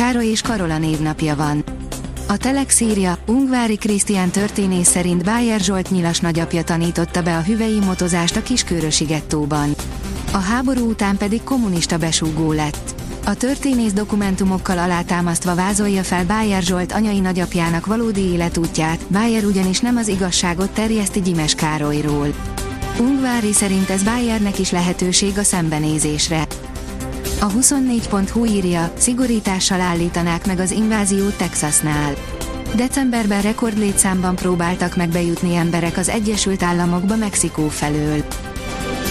Károly és Karola névnapja van. A Telex írja, Ungvári Krisztián történész szerint Bájer Zsolt nyilas nagyapja tanította be a hüvei motozást a Kiskörösi gettóban. A háború után pedig kommunista besúgó lett. A történész dokumentumokkal alátámasztva vázolja fel Bájer Zsolt anyai nagyapjának valódi életútját, Bájer ugyanis nem az igazságot terjeszti Gyimes Károlyról. Ungvári szerint ez Bayernek is lehetőség a szembenézésre. A 24.hu írja, szigorítással állítanák meg az inváziót Texasnál. Decemberben rekordlétszámban próbáltak meg bejutni emberek az Egyesült Államokba Mexikó felől.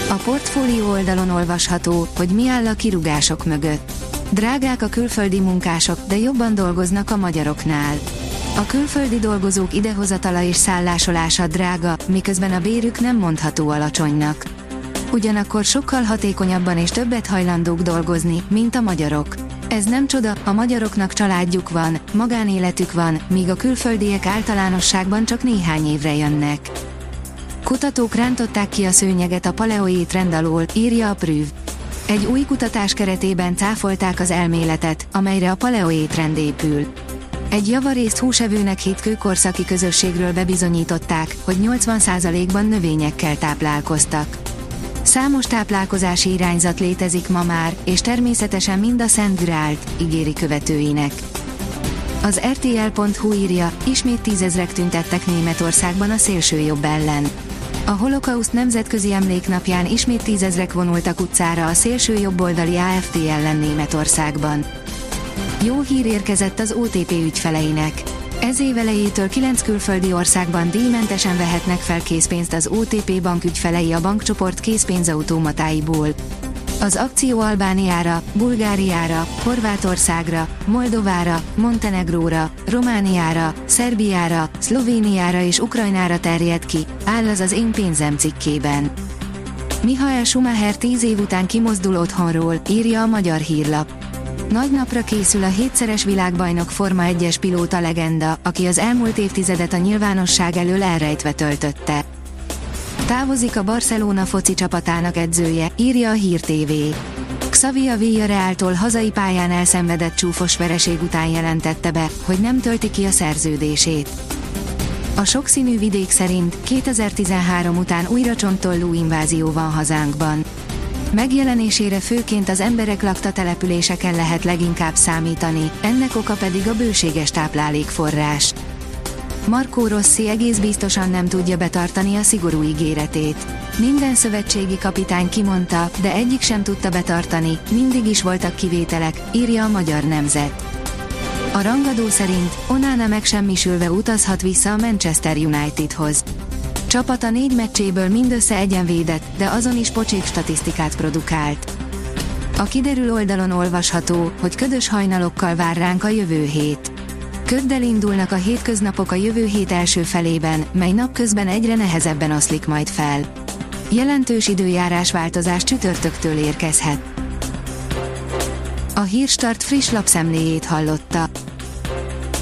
A portfólió oldalon olvasható, hogy mi áll a kirugások mögött. Drágák a külföldi munkások, de jobban dolgoznak a magyaroknál. A külföldi dolgozók idehozatala és szállásolása drága, miközben a bérük nem mondható alacsonynak. Ugyanakkor sokkal hatékonyabban és többet hajlandók dolgozni, mint a magyarok. Ez nem csoda, a magyaroknak családjuk van, magánéletük van, míg a külföldiek általánosságban csak néhány évre jönnek. Kutatók rántották ki a szőnyeget a paleoétrend alól, írja a Prüv. Egy új kutatás keretében cáfolták az elméletet, amelyre a paleoétrend épül. Egy javarészt húsevőnek hit kőkorszaki közösségről bebizonyították, hogy 80%-ban növényekkel táplálkoztak. Számos táplálkozási irányzat létezik ma már, és természetesen mind a Szent Grált, ígéri követőinek. Az RTL.hu írja, ismét tízezrek tüntettek Németországban a szélsőjobb ellen. A holokauszt nemzetközi emléknapján ismét tízezrek vonultak utcára a szélsőjobboldali AFD ellen Németországban. Jó hír érkezett az OTP ügyfeleinek. Ez év elejétől 9 külföldi országban díjmentesen vehetnek fel készpénzt az OTP bank ügyfelei a bankcsoport készpénzautomatáiból. Az akció Albániára, Bulgáriára, Horvátországra, Moldovára, Montenegróra, Romániára, Szerbiára, Szlovéniára és Ukrajnára terjed ki, áll az az Én pénzem cikkében. Mihael Schumacher 10 év után kimozdul otthonról, írja a magyar hírlap. Nagy napra készül a hétszeres világbajnok Forma 1-es pilóta legenda, aki az elmúlt évtizedet a nyilvánosság elől elrejtve töltötte. Távozik a Barcelona foci csapatának edzője, írja a Hír TV. Xavi a Villarrealtól hazai pályán elszenvedett csúfos vereség után jelentette be, hogy nem tölti ki a szerződését. A sokszínű vidék szerint 2013 után újra csontolló invázió van hazánkban. Megjelenésére főként az emberek lakta településeken lehet leginkább számítani, ennek oka pedig a bőséges táplálékforrás. Markó Rossi egész biztosan nem tudja betartani a szigorú ígéretét. Minden szövetségi kapitány kimondta, de egyik sem tudta betartani, mindig is voltak kivételek, írja a Magyar Nemzet. A rangadó szerint Onana megsemmisülve utazhat vissza a Manchester Unitedhoz. Csapata négy meccséből mindössze egyen védett, de azon is pocsék statisztikát produkált. A kiderül oldalon olvasható, hogy ködös hajnalokkal vár ránk a jövő hét. Köddel indulnak a hétköznapok a jövő hét első felében, mely napközben egyre nehezebben oszlik majd fel. Jelentős időjárás változás csütörtöktől érkezhet. A Hírstart friss lapszemléjét hallotta.